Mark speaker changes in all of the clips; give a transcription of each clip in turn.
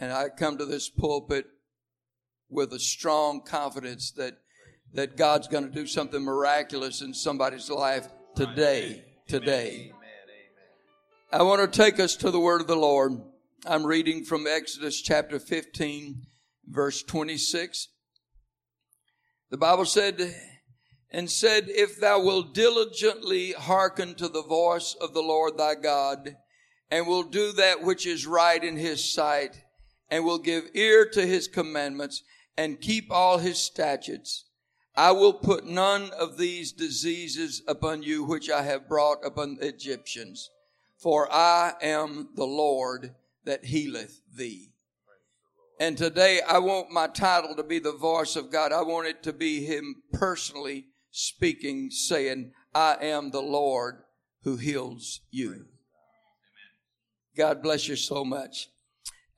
Speaker 1: And I come to this pulpit with a strong confidence that, that God's going to do something miraculous in somebody's life today. Today. I want to take us to the word of the Lord. I'm reading from Exodus chapter 15, verse 26. The Bible said, and said, If thou wilt diligently hearken to the voice of the Lord thy God, and will do that which is right in his sight, and will give ear to his commandments, and keep all his statutes, I will put none of these diseases upon you which I have brought upon the Egyptians, for I am the Lord that healeth thee. And today I want my title to be the voice of God. I want it to be Him personally speaking, saying, I am the Lord who heals you. God bless you so much.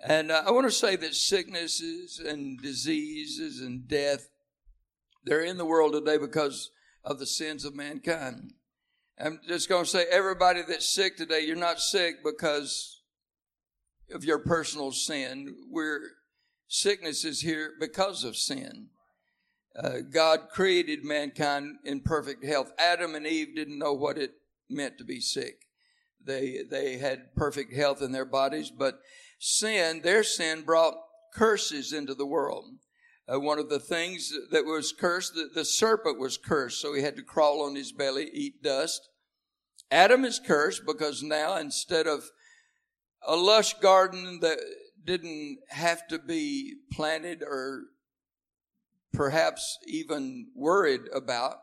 Speaker 1: And uh, I want to say that sicknesses and diseases and death, they're in the world today because of the sins of mankind. I'm just going to say, everybody that's sick today, you're not sick because of your personal sin. We're Sickness is here because of sin. Uh, God created mankind in perfect health. Adam and Eve didn't know what it meant to be sick. They, they had perfect health in their bodies, but sin, their sin brought curses into the world. Uh, one of the things that was cursed, the, the serpent was cursed, so he had to crawl on his belly, eat dust. Adam is cursed because now instead of a lush garden that didn't have to be planted or perhaps even worried about.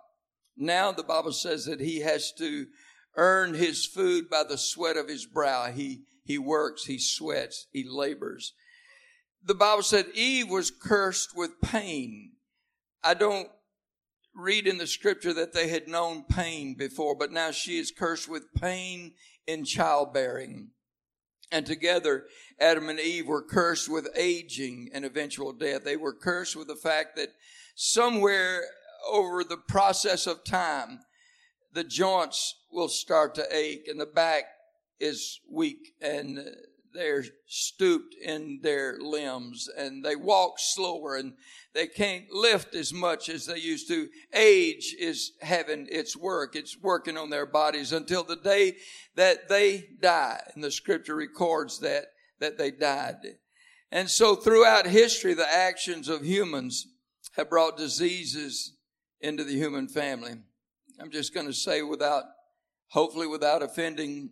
Speaker 1: Now the Bible says that he has to earn his food by the sweat of his brow. He, he works, he sweats, he labors. The Bible said Eve was cursed with pain. I don't read in the scripture that they had known pain before, but now she is cursed with pain in childbearing. And together, Adam and Eve were cursed with aging and eventual death. They were cursed with the fact that somewhere over the process of time, the joints will start to ache and the back is weak and they're stooped in their limbs and they walk slower and they can't lift as much as they used to. Age is having its work. It's working on their bodies until the day that they die. And the scripture records that, that they died. And so throughout history, the actions of humans have brought diseases into the human family. I'm just going to say without, hopefully without offending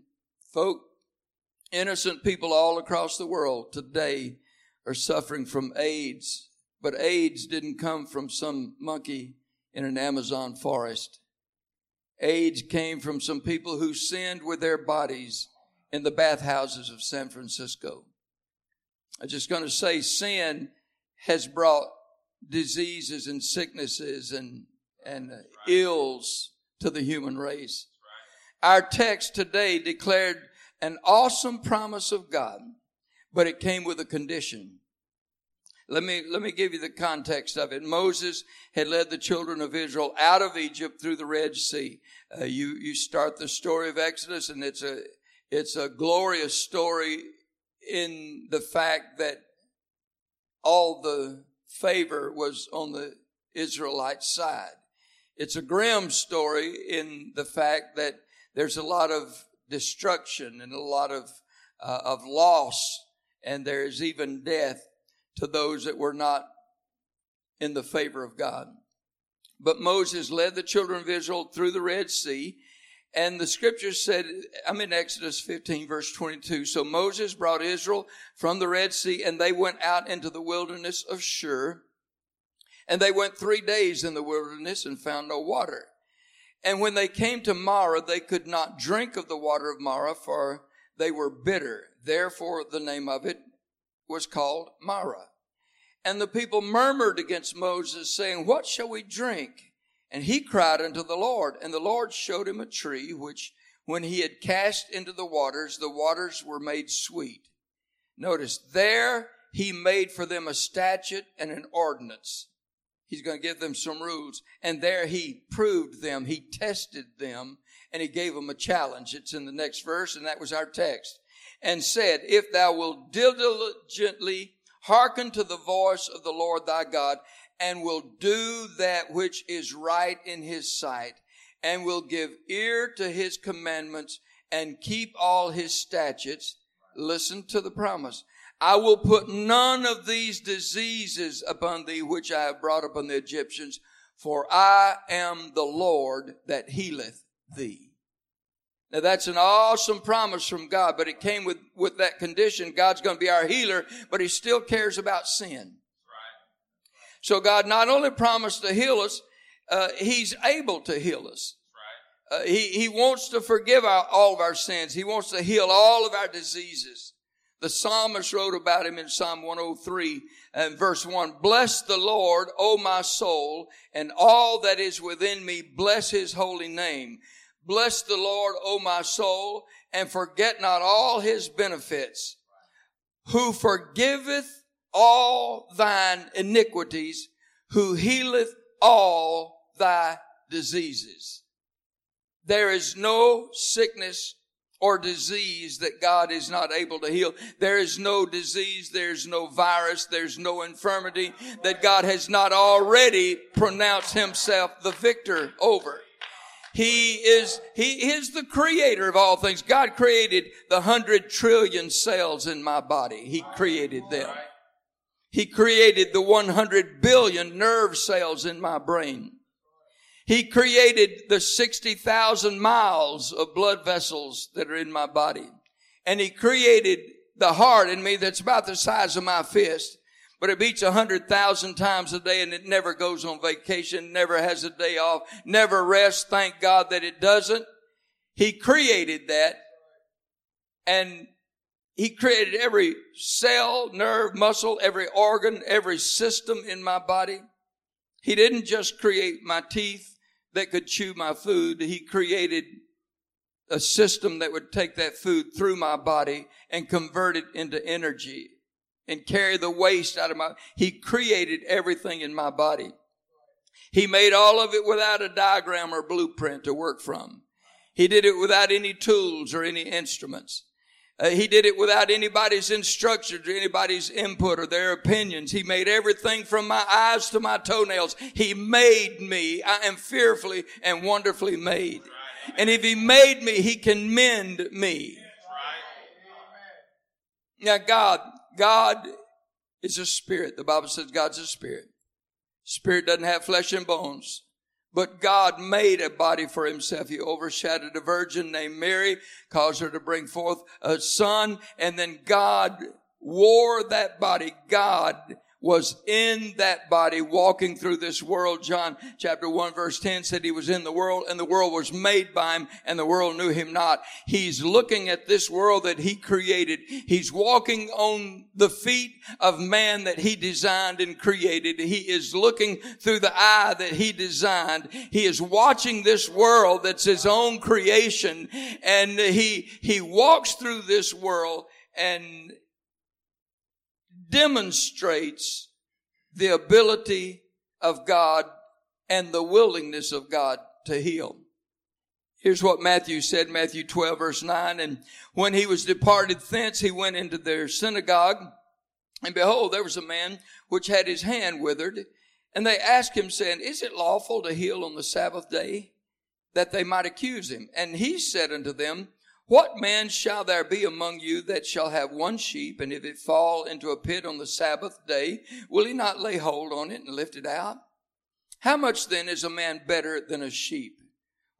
Speaker 1: folk, Innocent people all across the world today are suffering from AIDS, but AIDS didn't come from some monkey in an Amazon forest. AIDS came from some people who sinned with their bodies in the bathhouses of San Francisco. I'm just going to say sin has brought diseases and sicknesses and, and ills to the human race. Our text today declared an awesome promise of God, but it came with a condition. Let me, let me give you the context of it. Moses had led the children of Israel out of Egypt through the Red Sea. Uh, you, you start the story of Exodus and it's a, it's a glorious story in the fact that all the favor was on the Israelite side. It's a grim story in the fact that there's a lot of destruction and a lot of, uh, of loss, and there is even death to those that were not in the favor of God. But Moses led the children of Israel through the Red Sea. And the scripture said, I'm in Exodus 15 verse 22. So Moses brought Israel from the Red Sea and they went out into the wilderness of Shur. And they went three days in the wilderness and found no water. And when they came to Marah, they could not drink of the water of Marah, for they were bitter. Therefore, the name of it was called Marah. And the people murmured against Moses, saying, What shall we drink? And he cried unto the Lord, and the Lord showed him a tree, which when he had cast into the waters, the waters were made sweet. Notice, there he made for them a statute and an ordinance He's going to give them some rules. And there he proved them. He tested them and he gave them a challenge. It's in the next verse and that was our text. and said, If thou wilt diligently hearken to the voice of the Lord thy God, and will do that which is right in his sight, and will give ear to his commandments, and keep all his statutes, listen to the promise. I will put none of these diseases upon thee which I have brought upon the Egyptians, for I am the Lord that healeth thee. Now that's an awesome promise from God, but it came with, with that condition. God's going to be our healer, but He still cares about sin. So God not only promised to heal us, uh, He's able to heal us. Uh, he, he wants to forgive our, all of our sins. He wants to heal all of our diseases. The psalmist wrote about him in Psalm 103 and verse 1. Bless the Lord, O my soul, and all that is within me, bless his holy name. Bless the Lord, O my soul, and forget not all his benefits, who forgiveth all thine iniquities, who healeth all thy diseases. There is no sickness or disease that God is not able to heal. There is no disease, there's no virus, there's no infirmity that God has not already pronounced himself the victor over. He is, He is the creator of all things. God created the hundred trillion cells in my body. He created them. He created the 100 billion nerve cells in my brain. He created the 60,000 miles of blood vessels that are in my body. And He created the heart in me that's about the size of my fist, but it beats a hundred thousand times a day and it never goes on vacation, never has a day off, never rests. Thank God that it doesn't. He created that and he created every cell, nerve, muscle, every organ, every system in my body. He didn't just create my teeth that could chew my food. He created a system that would take that food through my body and convert it into energy and carry the waste out of my, he created everything in my body. He made all of it without a diagram or blueprint to work from. He did it without any tools or any instruments. Uh, he did it without anybody's instructions or anybody's input or their opinions. He made everything from my eyes to my toenails. He made me. I am fearfully and wonderfully made. And if he made me, he can mend me. Now God, God is a spirit. The Bible says God's a spirit. Spirit doesn't have flesh and bones. But God made a body for himself. He overshadowed a virgin named Mary, caused her to bring forth a son, and then God wore that body. God was in that body walking through this world. John chapter 1 verse 10 said he was in the world and the world was made by him and the world knew him not. He's looking at this world that he created. He's walking on the feet of man that he designed and created. He is looking through the eye that he designed. He is watching this world that's his own creation and he, he walks through this world and demonstrates the ability of God and the willingness of God to heal. Here's what Matthew said, Matthew 12 verse 9. And when he was departed thence, he went into their synagogue. And behold, there was a man which had his hand withered. And they asked him saying, is it lawful to heal on the Sabbath day? That they might accuse him. And he said unto them, what man shall there be among you that shall have one sheep, and if it fall into a pit on the Sabbath day, will he not lay hold on it and lift it out? How much then is a man better than a sheep?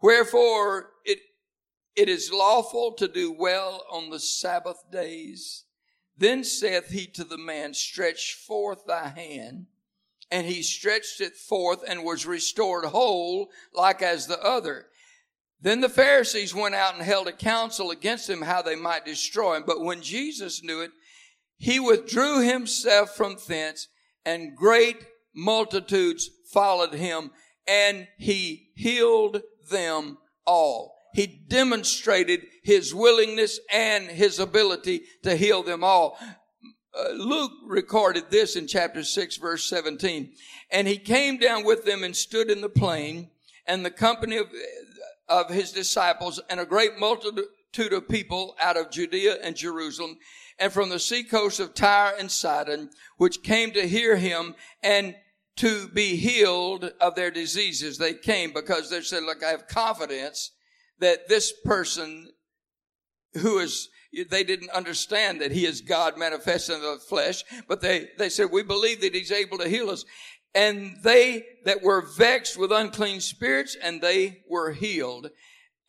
Speaker 1: Wherefore it, it is lawful to do well on the Sabbath days. Then saith he to the man, stretch forth thy hand. And he stretched it forth and was restored whole like as the other. Then the Pharisees went out and held a council against him how they might destroy him. But when Jesus knew it, he withdrew himself from thence and great multitudes followed him and he healed them all. He demonstrated his willingness and his ability to heal them all. Uh, Luke recorded this in chapter 6 verse 17. And he came down with them and stood in the plain and the company of of his disciples and a great multitude of people out of Judea and Jerusalem and from the seacoast of Tyre and Sidon, which came to hear him and to be healed of their diseases. They came because they said, look, I have confidence that this person who is they didn't understand that he is God manifest in the flesh, but they, they said, we believe that he's able to heal us. And they that were vexed with unclean spirits, and they were healed.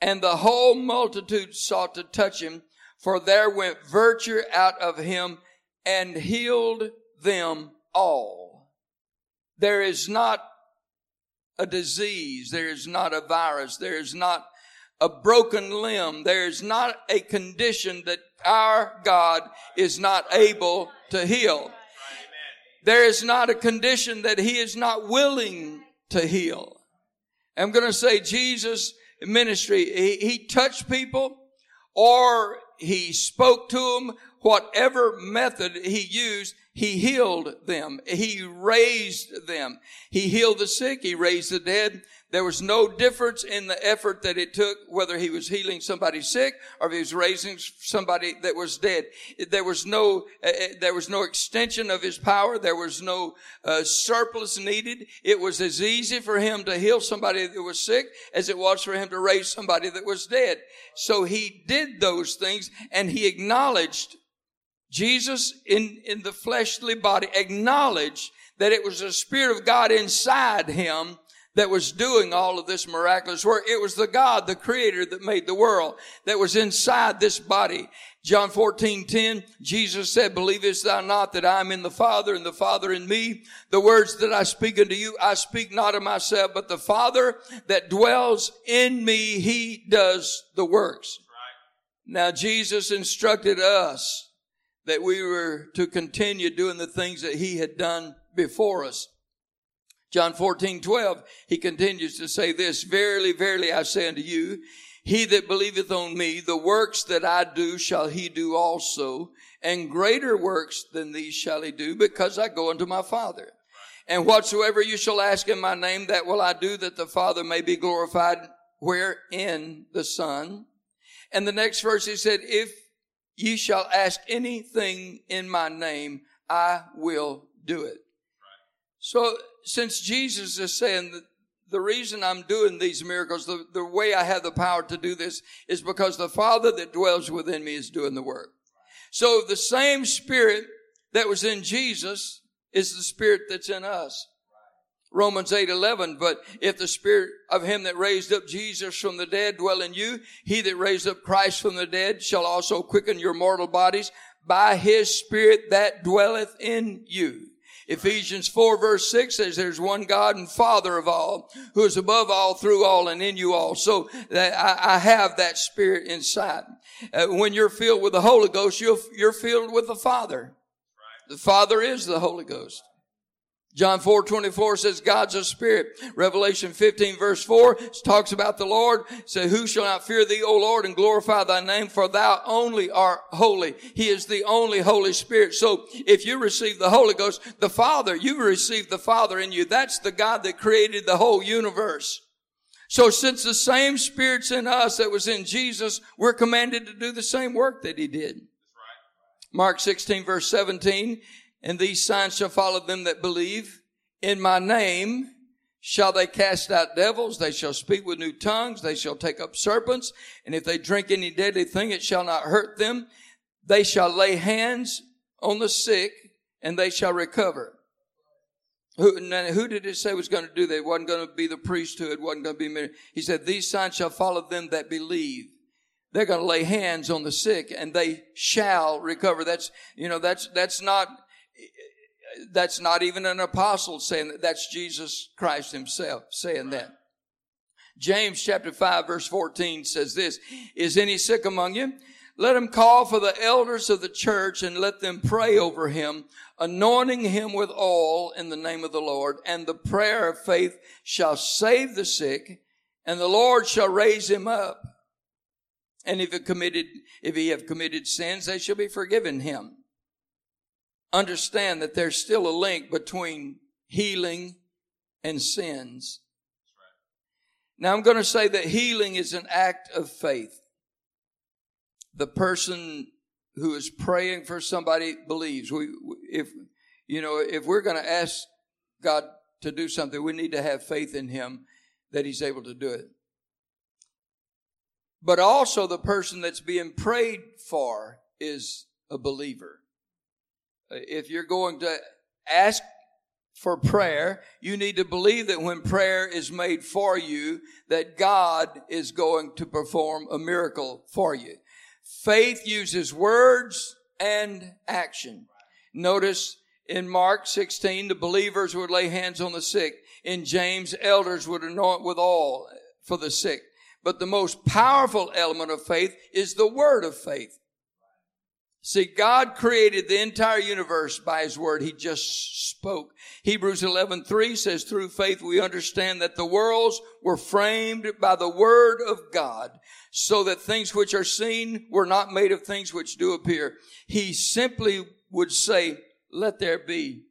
Speaker 1: And the whole multitude sought to touch him, for there went virtue out of him and healed them all. There is not a disease. There is not a virus. There is not a broken limb. There is not a condition that our God is not able to heal. There is not a condition that he is not willing to heal. I'm going to say Jesus ministry, he, he touched people or he spoke to them, whatever method he used, he healed them. He raised them. He healed the sick. He raised the dead. There was no difference in the effort that it took, whether he was healing somebody sick or if he was raising somebody that was dead. There was no, uh, there was no extension of his power. There was no uh, surplus needed. It was as easy for him to heal somebody that was sick as it was for him to raise somebody that was dead. So he did those things and he acknowledged Jesus in, in the fleshly body acknowledged that it was the Spirit of God inside him that was doing all of this miraculous work. It was the God, the creator that made the world that was inside this body. John 14, 10, Jesus said, believest thou not that I am in the Father and the Father in me? The words that I speak unto you, I speak not of myself, but the Father that dwells in me, he does the works. Now Jesus instructed us that we were to continue doing the things that he had done before us. John 14, 12, he continues to say this, Verily, verily, I say unto you, he that believeth on me, the works that I do shall he do also, and greater works than these shall he do, because I go unto my Father. And whatsoever you shall ask in my name, that will I do, that the Father may be glorified wherein the Son. And the next verse he said, If ye shall ask anything in my name, I will do it. So since Jesus is saying that the reason I'm doing these miracles, the, the way I have the power to do this is because the Father that dwells within me is doing the work. So the same Spirit that was in Jesus is the Spirit that's in us. Romans 8, 11, but if the Spirit of Him that raised up Jesus from the dead dwell in you, He that raised up Christ from the dead shall also quicken your mortal bodies by His Spirit that dwelleth in you. Ephesians 4 verse 6 says there's one God and Father of all, who is above all, through all, and in you all. So that I, I have that spirit inside. Uh, when you're filled with the Holy Ghost, you're, you're filled with the Father. The Father is the Holy Ghost. John 4, 24 says God's a spirit. Revelation 15 verse 4 talks about the Lord. Say, who shall not fear thee, O Lord, and glorify thy name? For thou only art holy. He is the only Holy Spirit. So if you receive the Holy Ghost, the Father, you receive the Father in you. That's the God that created the whole universe. So since the same Spirit's in us that was in Jesus, we're commanded to do the same work that He did. Mark 16 verse 17, and these signs shall follow them that believe. In my name shall they cast out devils. They shall speak with new tongues. They shall take up serpents. And if they drink any deadly thing, it shall not hurt them. They shall lay hands on the sick and they shall recover. Who, who did it say was going to do that? It wasn't going to be the priesthood. wasn't going to be me. He said, these signs shall follow them that believe. They're going to lay hands on the sick and they shall recover. That's, you know, that's, that's not, that's not even an apostle saying that. That's Jesus Christ himself saying that. James chapter 5 verse 14 says this, Is any sick among you? Let him call for the elders of the church and let them pray over him, anointing him with oil in the name of the Lord. And the prayer of faith shall save the sick, and the Lord shall raise him up. And if he committed, if he have committed sins, they shall be forgiven him understand that there's still a link between healing and sins. Now I'm going to say that healing is an act of faith. the person who is praying for somebody believes. We, if, you know, if we're going to ask God to do something, we need to have faith in Him that He's able to do it. But also the person that's being prayed for is a believer. If you're going to ask for prayer, you need to believe that when prayer is made for you, that God is going to perform a miracle for you. Faith uses words and action. Notice in Mark 16, the believers would lay hands on the sick. In James, elders would anoint with oil for the sick. But the most powerful element of faith is the word of faith. See, God created the entire universe by His Word. He just spoke. Hebrews 11:3 says, through faith we understand that the worlds were framed by the Word of God, so that things which are seen were not made of things which do appear. He simply would say, let there be,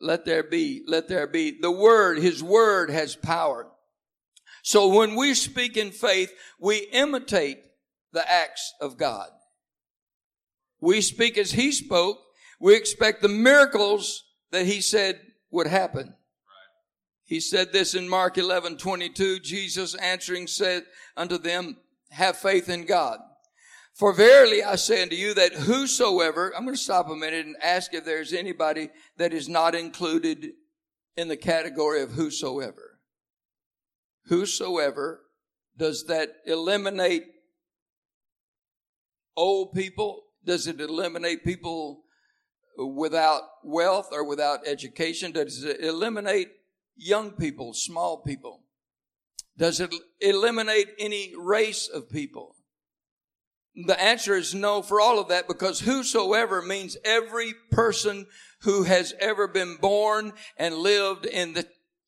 Speaker 1: let there be, let there be. The Word, His Word has power. So when we speak in faith, we imitate the acts of God. We speak as he spoke. We expect the miracles that he said would happen. He said this in Mark 11, 22. Jesus answering said unto them, have faith in God. For verily I say unto you that whosoever, I'm going to stop a minute and ask if there's anybody that is not included in the category of whosoever. Whosoever, does that eliminate old people? Does it eliminate people without wealth or without education? Does it eliminate young people, small people? Does it eliminate any race of people? The answer is no for all of that because whosoever means every person who has ever been born and lived in the,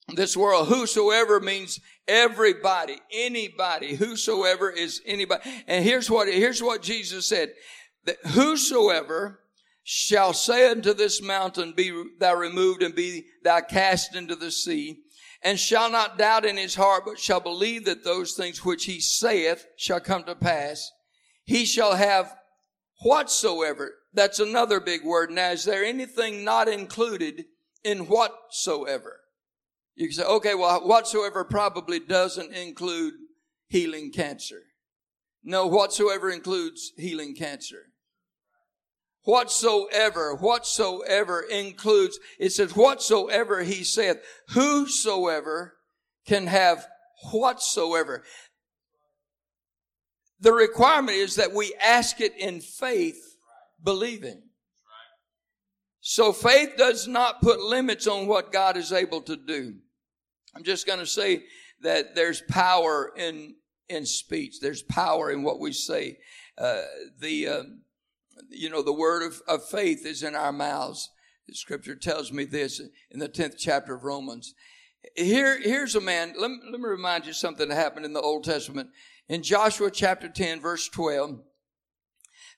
Speaker 1: this world. Whosoever means everybody, anybody, whosoever is anybody. And here's what, here's what Jesus said that whosoever shall say unto this mountain, be thou removed and be thou cast into the sea, and shall not doubt in his heart, but shall believe that those things which he saith shall come to pass, he shall have whatsoever. That's another big word. Now, is there anything not included in whatsoever? You can say, okay, well, whatsoever probably doesn't include healing cancer. No, whatsoever includes healing cancer whatsoever, whatsoever includes, it says whatsoever he saith, whosoever can have whatsoever. The requirement is that we ask it in faith, believing. So faith does not put limits on what God is able to do. I'm just going to say that there's power in in speech. There's power in what we say. Uh, the uh, you know, the word of, of faith is in our mouths. The scripture tells me this in the 10th chapter of Romans. Here, here's a man. Let me, let me remind you something that happened in the Old Testament. In Joshua chapter 10, verse 12,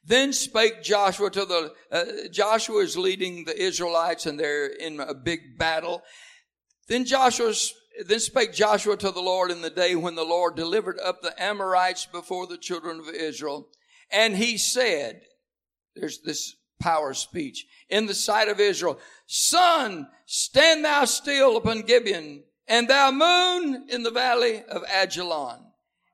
Speaker 1: then spake Joshua to the, uh, Joshua is leading the Israelites and they're in a big battle. Then Joshua, then spake Joshua to the Lord in the day when the Lord delivered up the Amorites before the children of Israel. And he said, there's this power of speech. In the sight of Israel, sun, stand thou still upon Gibeon, and thou moon in the valley of Ajalon.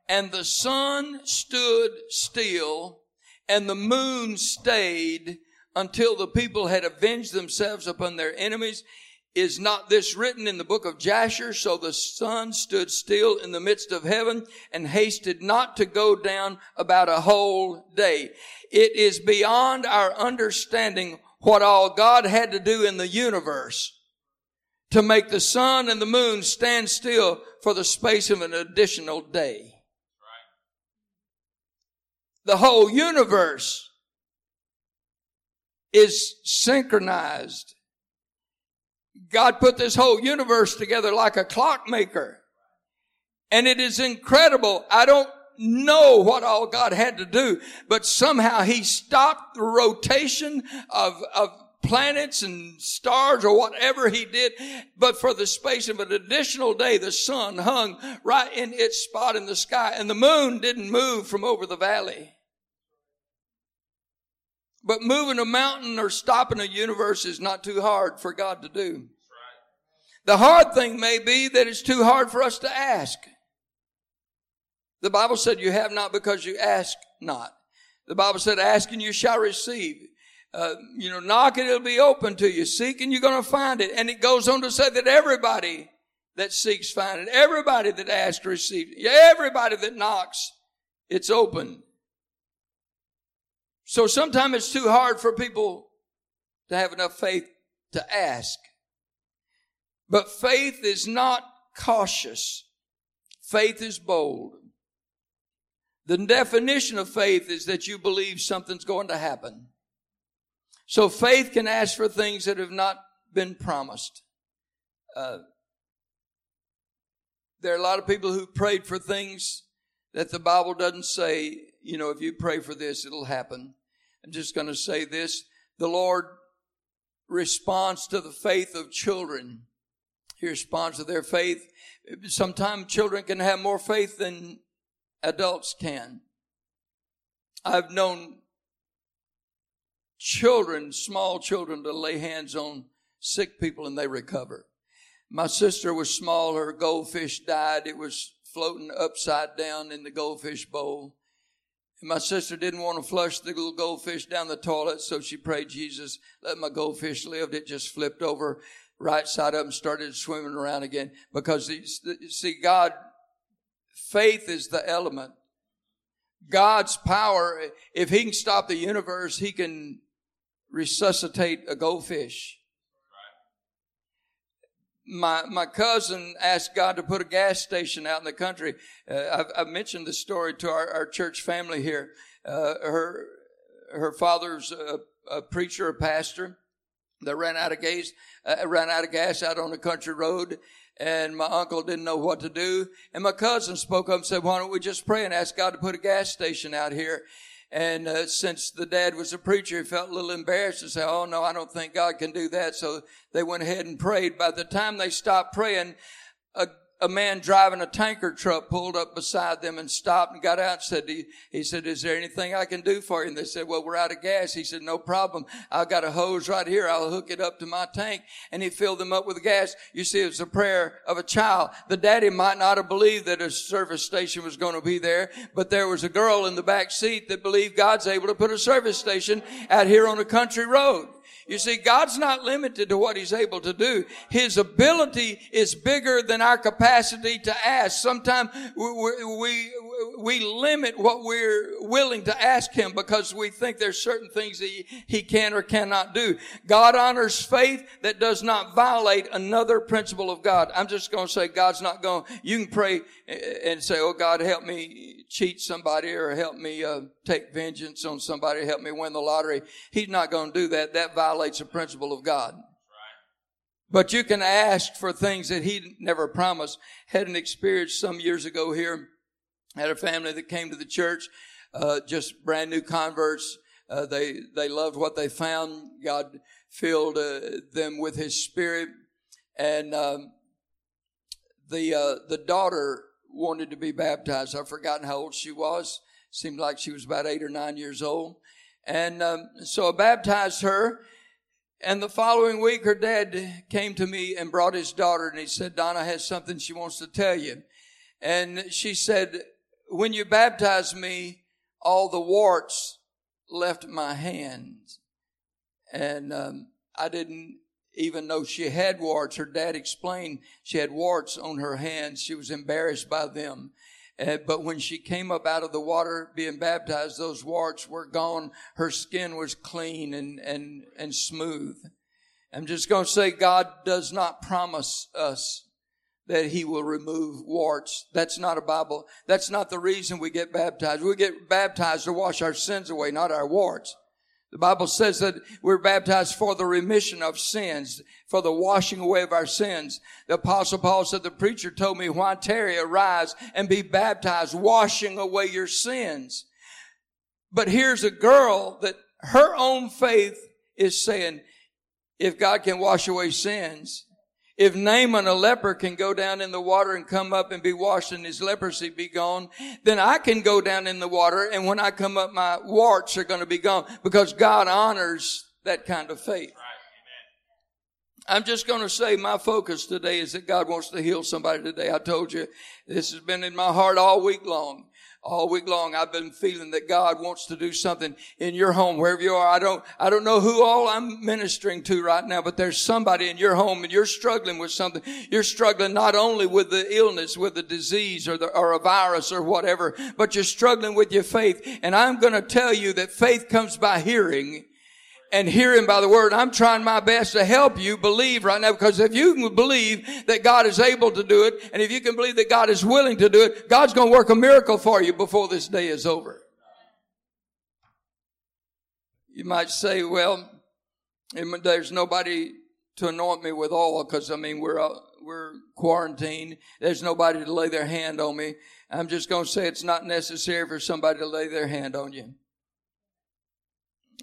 Speaker 1: And the sun stood still, and the moon stayed until the people had avenged themselves upon their enemies is not this written in the book of Jasher? So the sun stood still in the midst of heaven and hasted not to go down about a whole day. It is beyond our understanding what all God had to do in the universe to make the sun and the moon stand still for the space of an additional day. The whole universe is synchronized God put this whole universe together like a clockmaker. And it is incredible. I don't know what all God had to do, but somehow he stopped the rotation of, of planets and stars or whatever he did. But for the space of an additional day, the sun hung right in its spot in the sky and the moon didn't move from over the valley. But moving a mountain or stopping a universe is not too hard for God to do. The hard thing may be that it's too hard for us to ask. The Bible said you have not because you ask not. The Bible said ask and you shall receive. Uh, you know, knock and it'll be open to you. Seek and you're going to find it. And it goes on to say that everybody that seeks find it. Everybody that asks receives. Everybody that knocks, it's open. So sometimes it's too hard for people to have enough faith to ask. But faith is not cautious. Faith is bold. The definition of faith is that you believe something's going to happen. So faith can ask for things that have not been promised. Uh, there are a lot of people who prayed for things that the Bible doesn't say, you know, if you pray for this, it'll happen. I'm just going to say this. The Lord responds to the faith of children. He responds to their faith. Sometimes children can have more faith than adults can. I've known children, small children, to lay hands on sick people and they recover. My sister was small. Her goldfish died. It was floating upside down in the goldfish bowl. And my sister didn't want to flush the little goldfish down the toilet, so she prayed, Jesus, let my goldfish live. It just flipped over right side up and started swimming around again. Because, see, God, faith is the element. God's power, if He can stop the universe, He can resuscitate a goldfish my my cousin asked God to put a gas station out in the country. Uh, I've, I've, mentioned this story to our, our church family here. Uh, her her father's a, a, preacher, a pastor. That ran out of gas, uh, ran out of gas out on a country road, and my uncle didn't know what to do. And my cousin spoke up and said, "Why don't we just pray and ask God to put a gas station out here?" And uh, since the dad was a preacher, he felt a little embarrassed to say, "Oh no, I don't think God can do that." So they went ahead and prayed. By the time they stopped praying, a a man driving a tanker truck pulled up beside them and stopped and got out and said, he, he said, is there anything I can do for you? And they said, well, we're out of gas. He said, no problem. I've got a hose right here. I'll hook it up to my tank. And he filled them up with gas. You see, it was a prayer of a child. The daddy might not have believed that a service station was going to be there, but there was a girl in the back seat that believed God's able to put a service station out here on a country road. You see, God's not limited to what He's able to do. His ability is bigger than our capacity to ask. Sometimes we, we, we limit what we're willing to ask Him because we think there's certain things that he, he can or cannot do. God honors faith that does not violate another principle of God. I'm just going to say God's not going, you can pray and say, oh God, help me cheat somebody or help me uh, take vengeance on somebody, help me win the lottery. He's not going to do that. That violates the principle of God. But you can ask for things that he never promised. Had an experience some years ago here. Had a family that came to the church, uh, just brand new converts. Uh, they they loved what they found. God filled uh, them with His Spirit, and um, the uh, the daughter wanted to be baptized. I've forgotten how old she was. Seemed like she was about eight or nine years old. And um, so I baptized her. And the following week, her dad came to me and brought his daughter, and he said, Donna has something she wants to tell you. And she said, When you baptized me, all the warts left my hands. And um, I didn't even though she had warts, her dad explained she had warts on her hands. She was embarrassed by them. Uh, but when she came up out of the water being baptized, those warts were gone. Her skin was clean and, and, and smooth. I'm just going to say God does not promise us that he will remove warts. That's not a Bible. That's not the reason we get baptized. We get baptized to wash our sins away, not our warts. The Bible says that we're baptized for the remission of sins, for the washing away of our sins. The apostle Paul said, the preacher told me, why tarry, arise and be baptized, washing away your sins. But here's a girl that her own faith is saying, if God can wash away sins, If Naaman, a leper, can go down in the water and come up and be washed and his leprosy be gone, then I can go down in the water and when I come up, my warts are going to be gone because God honors that kind of faith. I'm just going to say my focus today is that God wants to heal somebody today. I told you this has been in my heart all week long all week long I've been feeling that God wants to do something in your home, wherever you are. I don't, I don't know who all I'm ministering to right now, but there's somebody in your home and you're struggling with something. You're struggling not only with the illness, with the disease or the, or a virus or whatever, but you're struggling with your faith. And I'm going to tell you that faith comes by hearing and hearing by the word. I'm trying my best to help you believe right now because if you can believe that God is able to do it and if you can believe that God is willing to do it, God's going to work a miracle for you before this day is over. You might say, well, there's nobody to anoint me with oil because I mean, we're, uh, we're quarantined. There's nobody to lay their hand on me. I'm just going to say it's not necessary for somebody to lay their hand on you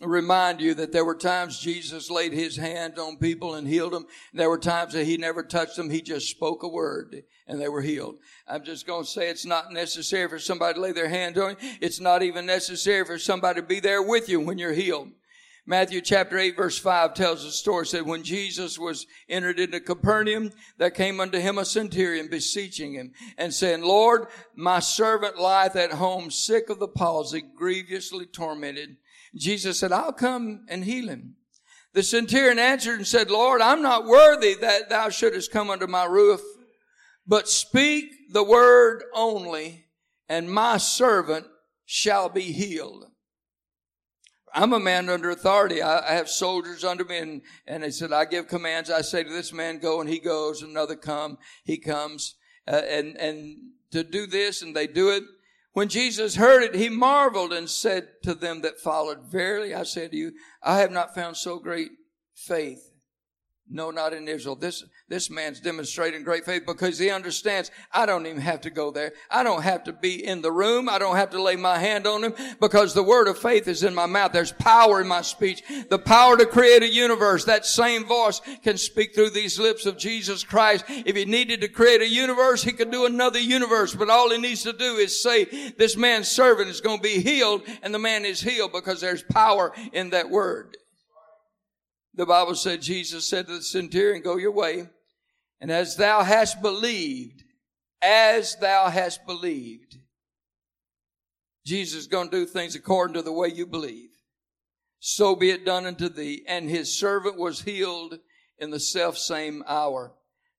Speaker 1: remind you that there were times Jesus laid his hand on people and healed them. There were times that he never touched them. He just spoke a word and they were healed. I'm just going to say it's not necessary for somebody to lay their hand on you. It's not even necessary for somebody to be there with you when you're healed. Matthew chapter 8 verse 5 tells the story, said, when Jesus was entered into Capernaum, there came unto him a centurion beseeching him and saying, Lord, my servant lieth at home sick of the palsy, grievously tormented. Jesus said, I'll come and heal him. The centurion answered and said, Lord, I'm not worthy that thou shouldest come under my roof, but speak the word only, and my servant shall be healed. I'm a man under authority. I, have soldiers under me, and, and they said, I give commands. I say to this man, go, and he goes. Another come, he comes. Uh, and, and to do this, and they do it. When Jesus heard it, he marveled and said to them that followed, Verily I say to you, I have not found so great faith no, not in Israel. This, this man's demonstrating great faith because he understands I don't even have to go there. I don't have to be in the room. I don't have to lay my hand on him because the word of faith is in my mouth. There's power in my speech. The power to create a universe. That same voice can speak through these lips of Jesus Christ. If he needed to create a universe, he could do another universe. But all he needs to do is say, this man's servant is going to be healed and the man is healed because there's power in that word. The Bible said Jesus said to the centurion, go your way. And as thou hast believed, as thou hast believed, Jesus is going to do things according to the way you believe. So be it done unto thee. And his servant was healed in the self same hour.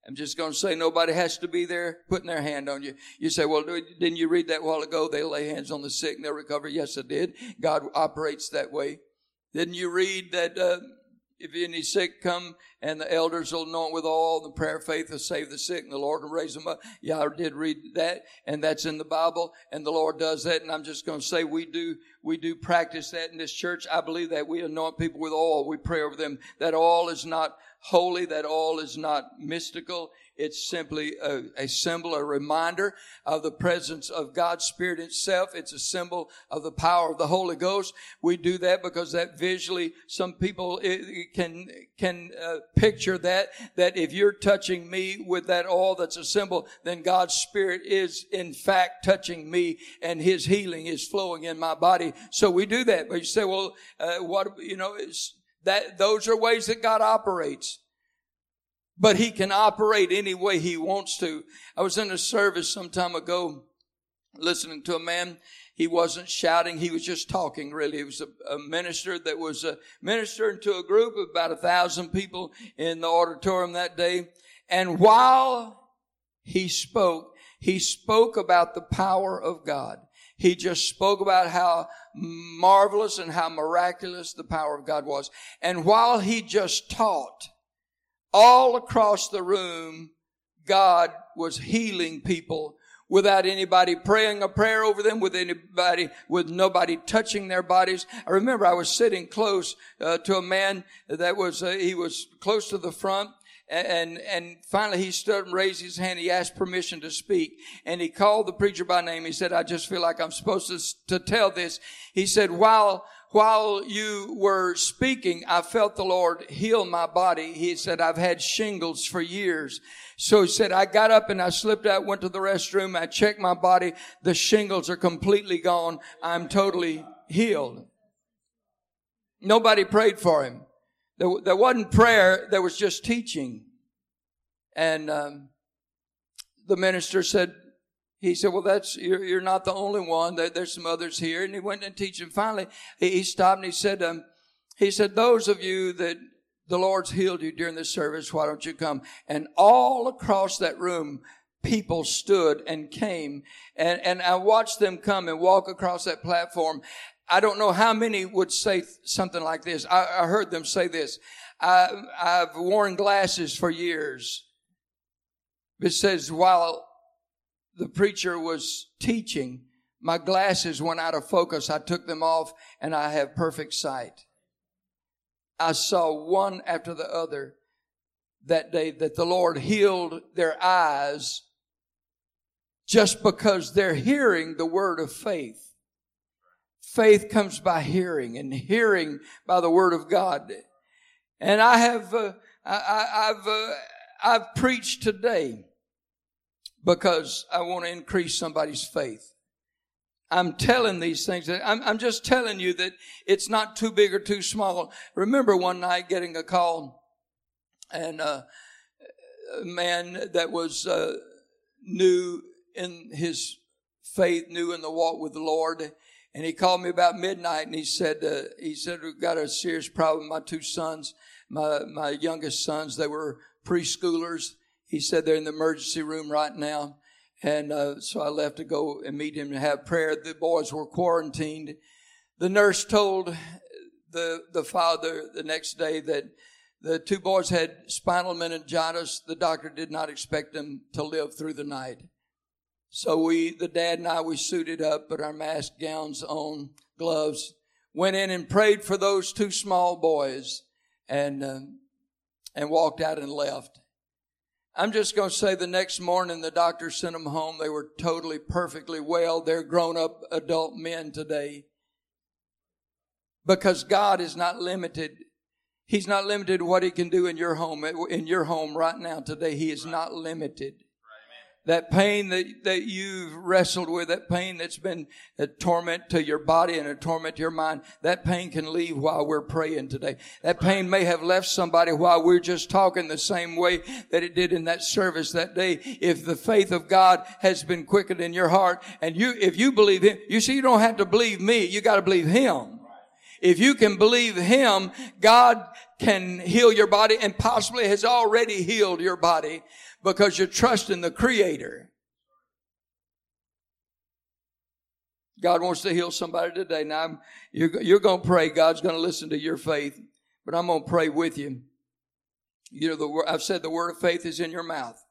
Speaker 1: I'm just going to say nobody has to be there putting their hand on you. You say, well, didn't you read that while ago? They lay hands on the sick and they'll recover. Yes, I did. God operates that way. Didn't you read that uh, if any sick come and the elders will anoint with all the prayer of faith will save the sick and the Lord will raise them up. Yeah, I did read that and that's in the Bible and the Lord does that. And I'm just going to say we do, we do practice that in this church. I believe that we anoint people with oil. We pray over them. That all is not holy. That all is not mystical. It's simply a, a, symbol, a reminder of the presence of God's Spirit itself. It's a symbol of the power of the Holy Ghost. We do that because that visually, some people can, can uh, picture that, that if you're touching me with that oil that's a symbol, then God's Spirit is in fact touching me and His healing is flowing in my body. So we do that. But you say, well, uh, what, you know, is that, those are ways that God operates but he can operate any way he wants to. I was in a service some time ago listening to a man. He wasn't shouting. He was just talking really. He was a, a minister that was a ministering to a group of about a thousand people in the auditorium that day. And while he spoke, he spoke about the power of God. He just spoke about how marvelous and how miraculous the power of God was. And while he just taught, all across the room, God was healing people without anybody praying a prayer over them, with anybody, with nobody touching their bodies. I remember I was sitting close uh, to a man that was, uh, he was close to the front. And, and finally he stood and raised his hand. He asked permission to speak and he called the preacher by name. He said, I just feel like I'm supposed to, to tell this. He said, while, while you were speaking, I felt the Lord heal my body. He said, I've had shingles for years. So he said, I got up and I slipped out, went to the restroom. I checked my body. The shingles are completely gone. I'm totally healed. Nobody prayed for him. There, there wasn't prayer. There was just teaching. And, um, the minister said, he said, well, that's, you're, you're not the only one. There, there's some others here. And he went and teach and finally he, stopped and he said, um, he said, those of you that the Lord's healed you during this service. Why don't you come? And all across that room, people stood and came and, and I watched them come and walk across that platform. I don't know how many would say something like this. I, I heard them say this. I, I've worn glasses for years. It says while the preacher was teaching, my glasses went out of focus. I took them off and I have perfect sight. I saw one after the other that day that the Lord healed their eyes just because they're hearing the word of faith. Faith comes by hearing and hearing by the word of God. And I have, uh, I, have uh, I've preached today because I want to increase somebody's faith. I'm telling these things. I'm, I'm just telling you that it's not too big or too small. Remember one night getting a call and uh, a man that was uh, new in his faith, new in the walk with the Lord. And he called me about midnight and he said, uh, he said, we've got a serious problem. My two sons, my, my youngest sons, they were preschoolers. He said they're in the emergency room right now. And uh, so I left to go and meet him and have prayer. The boys were quarantined. The nurse told the the father the next day that the two boys had spinal meningitis. The doctor did not expect them to live through the night. So we, the dad and I, we suited up, put our mask, gowns on, gloves, went in and prayed for those two small boys, and uh, and walked out and left. I'm just going to say the next morning the doctor sent them home. They were totally perfectly well. They're grown up adult men today. Because God is not limited. He's not limited what he can do in your home, in your home right now today. He is not limited that pain that, that you've wrestled with, that pain that's been a torment to your body and a torment to your mind, that pain can leave while we're praying today. That pain may have left somebody while we're just talking the same way that it did in that service that day. If the faith of God has been quickened in your heart and you, if you believe Him, you see, you don't have to believe me, you gotta believe Him. If you can believe Him, God can heal your body and possibly has already healed your body because you're trusting the Creator. God wants to heal somebody today. Now, I'm, you're, you're going to pray. God's going to listen to your faith, but I'm going to pray with you. You know, the, I've said the word of faith is in your mouth.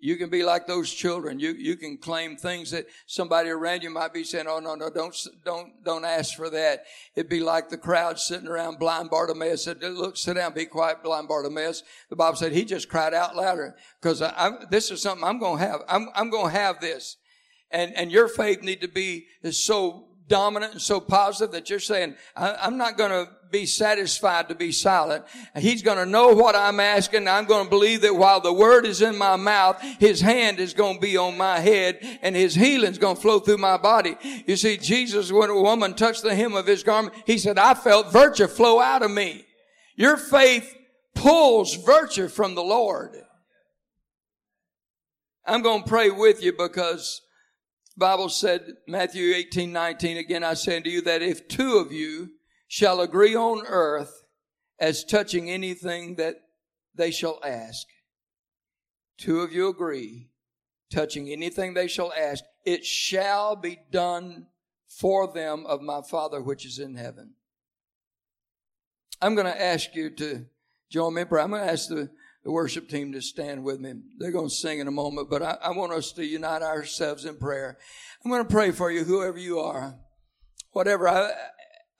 Speaker 1: You can be like those children. You, you can claim things that somebody around you might be saying, Oh, no, no, don't, don't, don't ask for that. It'd be like the crowd sitting around blind Bartimaeus said, look, sit down, be quiet, blind Bartimaeus. The Bible said he just cried out louder because this is something I'm going to have. I'm, I'm going to have this. And, and your faith need to be is so dominant and so positive that you're saying, I'm not going to be satisfied to be silent. He's going to know what I'm asking. I'm going to believe that while the word is in my mouth, his hand is going to be on my head and his healing is going to flow through my body. You see, Jesus, when a woman touched the hem of his garment, he said, I felt virtue flow out of me. Your faith pulls virtue from the Lord. I'm going to pray with you because Bible said, Matthew 18, 19, again I say unto you that if two of you shall agree on earth as touching anything that they shall ask, two of you agree, touching anything they shall ask, it shall be done for them of my Father which is in heaven. I'm going to ask you to join me in prayer. I'm going to ask the the worship team to stand with me. They're going to sing in a moment, but I, I want us to unite ourselves in prayer. I'm going to pray for you, whoever you are, whatever. I,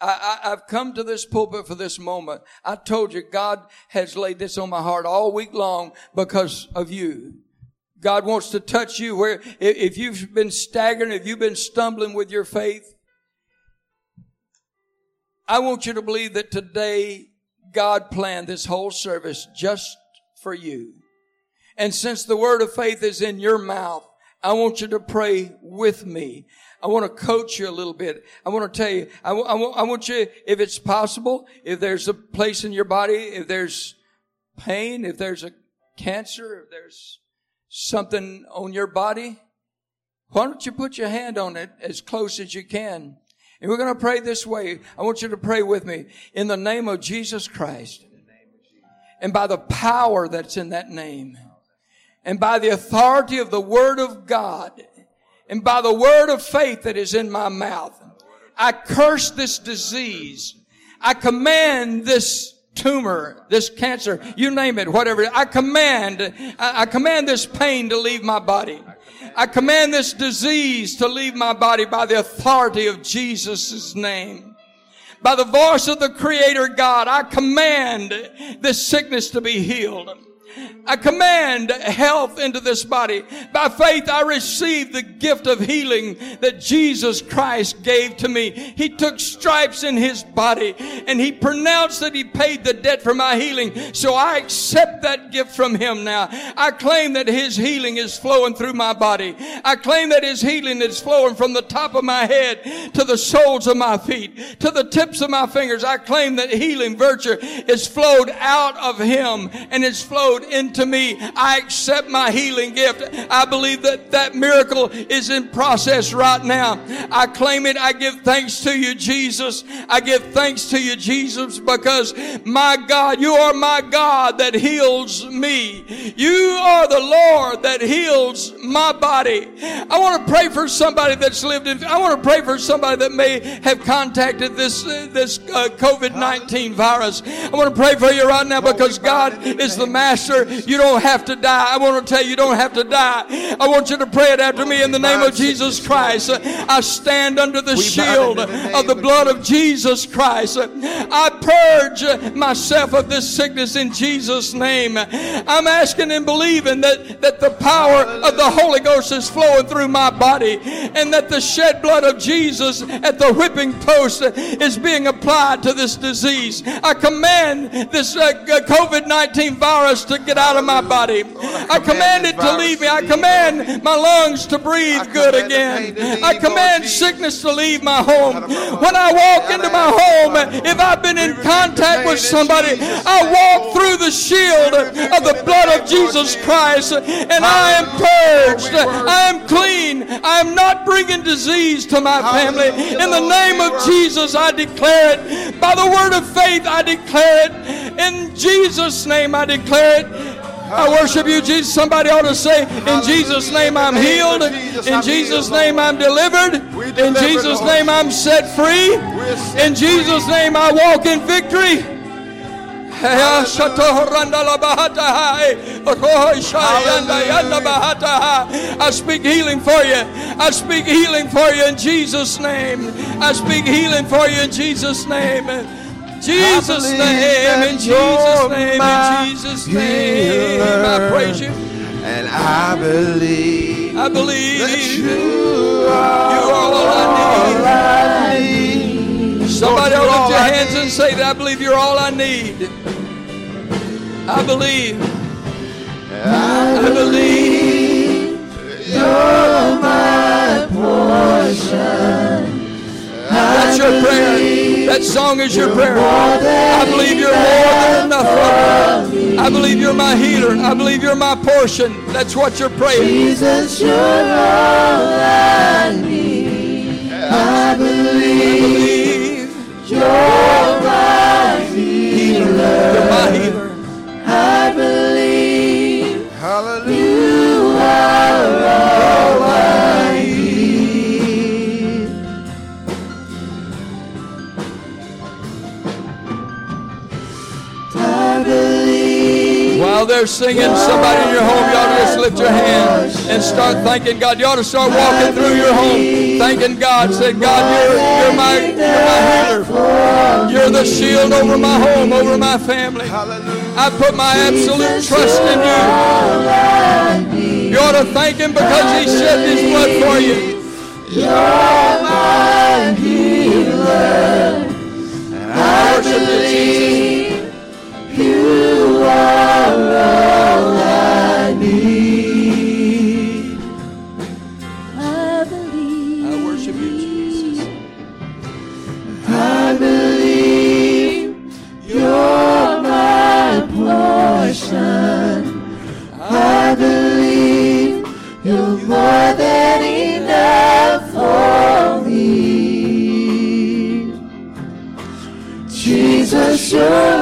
Speaker 1: I, have come to this pulpit for this moment. I told you God has laid this on my heart all week long because of you. God wants to touch you where, if you've been staggering, if you've been stumbling with your faith, I want you to believe that today God planned this whole service just for you. And since the word of faith is in your mouth, I want you to pray with me. I want to coach you a little bit. I want to tell you, I, w- I, w- I want you, if it's possible, if there's a place in your body, if there's pain, if there's a cancer, if there's something on your body, why don't you put your hand on it as close as you can? And we're going to pray this way. I want you to pray with me in the name of Jesus Christ. And by the power that's in that name. And by the authority of the Word of God and by the word of faith that is in my mouth, I curse this disease. I command this tumor, this cancer, you name it, whatever. I command, I, command this pain to leave my body. I command this disease to leave my body by the authority of Jesus' name. By the voice of the Creator God, I command this sickness to be healed. I command health into this body. By faith, I receive the gift of healing that Jesus Christ gave to me. He took stripes in his body and he pronounced that he paid the debt for my healing. So I accept that gift from him now. I claim that his healing is flowing through my body. I claim that his healing is flowing from the top of my head to the soles of my feet, to the tips of my fingers. I claim that healing virtue is flowed out of him and it's flowed into me. I accept my healing gift. I believe that that miracle is in process right now. I claim it. I give thanks to you, Jesus. I give thanks to you, Jesus, because my God, you are my God that heals me. You are the Lord that heals my body. I want to pray for somebody that's lived in, I want to pray for somebody that may have contacted this, uh, this uh, COVID-19 virus. I want to pray for you right now because God is the master you don't have to die. I want to tell you, you don't have to die. I want you to pray it after me in the name of Jesus Christ. I stand under the shield of the blood of Jesus Christ. I purge myself of this sickness in Jesus' name. I'm asking and believing that, that the power of the Holy Ghost is flowing through my body and that the shed blood of Jesus at the whipping post is being applied to this disease. I command this uh, COVID 19 virus to get out of my body. I command it to leave me. I command my lungs to breathe good again. I command sickness to leave my home. When I walk into my home, if I've been in contact with somebody, I walk through the shield of the blood of Jesus Christ and I am purged. I am clean. I am not bringing disease to my family. In the name of Jesus, I declare it. By the word of faith, I declare it. In Jesus' name, I declare it. I worship you, Jesus. Somebody ought to say, In Jesus' name I'm healed. In Jesus' name I'm delivered. In Jesus' name I'm set free. In Jesus' name I walk in victory. I speak healing for you. I speak healing for you in Jesus' name. I speak healing for you in Jesus' name. Jesus' name, in Jesus' name, Jesus' name, I praise you.
Speaker 2: And I believe,
Speaker 1: I believe
Speaker 2: that you are,
Speaker 1: you are all I
Speaker 2: I need.
Speaker 1: Somebody
Speaker 2: Lord,
Speaker 1: lift your
Speaker 2: I
Speaker 1: hands and say that I believe you're all I need. I believe. I believe.
Speaker 2: You're my portion.
Speaker 1: That's your prayer. That song is your prayer. I believe you're more than enough. I believe you're my healer. I believe you're my portion. That's what you're praying.
Speaker 2: Jesus, you're all I need. I believe you're my healer.
Speaker 1: you're my healer.
Speaker 2: Believe
Speaker 1: singing, somebody in your home, you ought to just lift your hand and start thanking God. You ought to start walking through your home, thanking God. Say, God, you're, you're my you're my healer. You're the shield over my home, over my family. I put my absolute trust in you. You ought to thank Him because He shed His blood for you.
Speaker 2: you're my healer. I believe you
Speaker 1: Jesus,